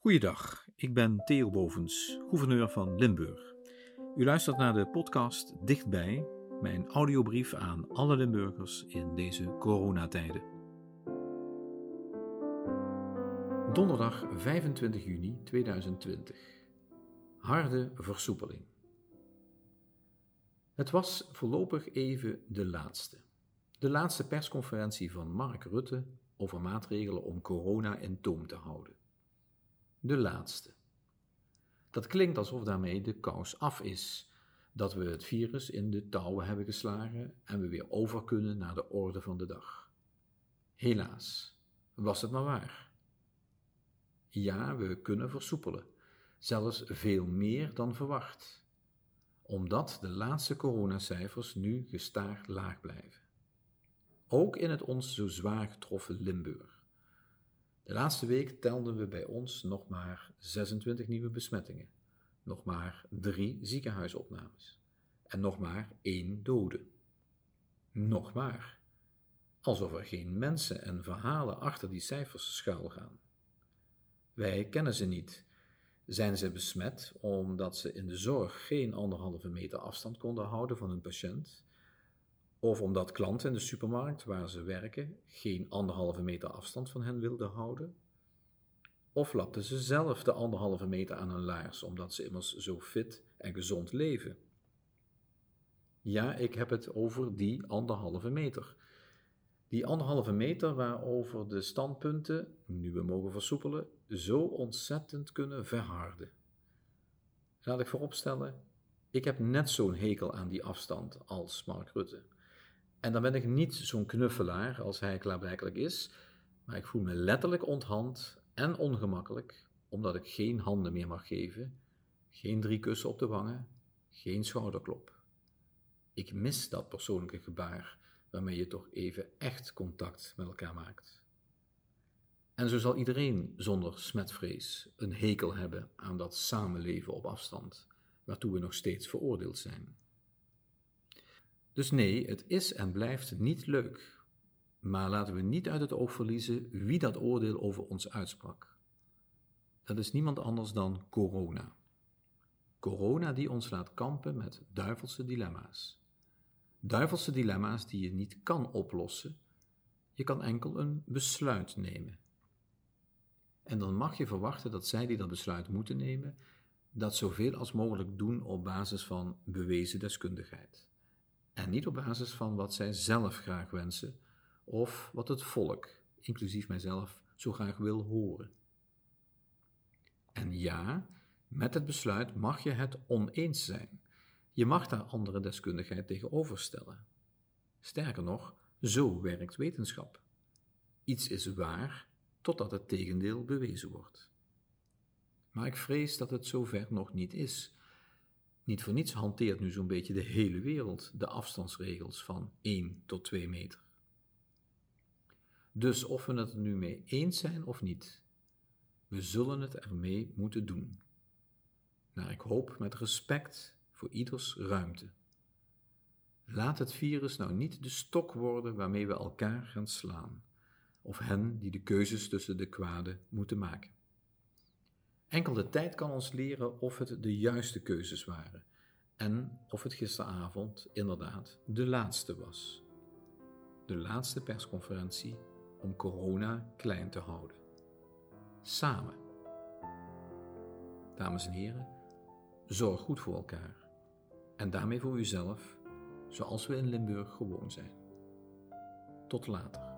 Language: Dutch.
Goeiedag, ik ben Theo Bovens, gouverneur van Limburg. U luistert naar de podcast Dichtbij, mijn audiobrief aan alle Limburgers in deze coronatijden. Donderdag 25 juni 2020. Harde versoepeling. Het was voorlopig even de laatste. De laatste persconferentie van Mark Rutte over maatregelen om corona in toom te houden. De laatste. Dat klinkt alsof daarmee de kous af is, dat we het virus in de touwen hebben geslagen en we weer over kunnen naar de orde van de dag. Helaas, was het maar waar. Ja, we kunnen versoepelen, zelfs veel meer dan verwacht, omdat de laatste coronacijfers nu gestaag laag blijven. Ook in het ons zo zwaar getroffen Limburg. De laatste week telden we bij ons nog maar 26 nieuwe besmettingen, nog maar drie ziekenhuisopnames en nog maar één dode. Nog maar. Alsof er geen mensen en verhalen achter die cijfers schuilgaan. Wij kennen ze niet. Zijn ze besmet omdat ze in de zorg geen anderhalve meter afstand konden houden van hun patiënt? Of omdat klanten in de supermarkt waar ze werken geen anderhalve meter afstand van hen wilden houden? Of lapten ze zelf de anderhalve meter aan hun laars omdat ze immers zo fit en gezond leven? Ja, ik heb het over die anderhalve meter. Die anderhalve meter waarover de standpunten, nu we mogen versoepelen, zo ontzettend kunnen verharden. Laat ik vooropstellen, ik heb net zo'n hekel aan die afstand als Mark Rutte. En dan ben ik niet zo'n knuffelaar als hij klaarblijkelijk is, maar ik voel me letterlijk onthand en ongemakkelijk, omdat ik geen handen meer mag geven, geen drie kussen op de wangen, geen schouderklop. Ik mis dat persoonlijke gebaar waarmee je toch even echt contact met elkaar maakt. En zo zal iedereen zonder smetvrees een hekel hebben aan dat samenleven op afstand, waartoe we nog steeds veroordeeld zijn. Dus nee, het is en blijft niet leuk. Maar laten we niet uit het oog verliezen wie dat oordeel over ons uitsprak. Dat is niemand anders dan corona. Corona die ons laat kampen met duivelse dilemma's. Duivelse dilemma's die je niet kan oplossen. Je kan enkel een besluit nemen. En dan mag je verwachten dat zij die dat besluit moeten nemen, dat zoveel als mogelijk doen op basis van bewezen deskundigheid en niet op basis van wat zij zelf graag wensen of wat het volk, inclusief mijzelf, zo graag wil horen. En ja, met het besluit mag je het oneens zijn. Je mag daar andere deskundigheid tegenover stellen. Sterker nog, zo werkt wetenschap. Iets is waar totdat het tegendeel bewezen wordt. Maar ik vrees dat het zover nog niet is niet voor niets hanteert nu zo'n beetje de hele wereld de afstandsregels van 1 tot 2 meter. Dus of we het er nu mee eens zijn of niet, we zullen het ermee moeten doen. Naar ik hoop met respect voor ieders ruimte. Laat het virus nou niet de stok worden waarmee we elkaar gaan slaan, of hen die de keuzes tussen de kwade moeten maken. Enkel de tijd kan ons leren of het de juiste keuzes waren en of het gisteravond inderdaad de laatste was. De laatste persconferentie om corona klein te houden. Samen. Dames en heren, zorg goed voor elkaar en daarmee voor uzelf, zoals we in Limburg gewoon zijn. Tot later.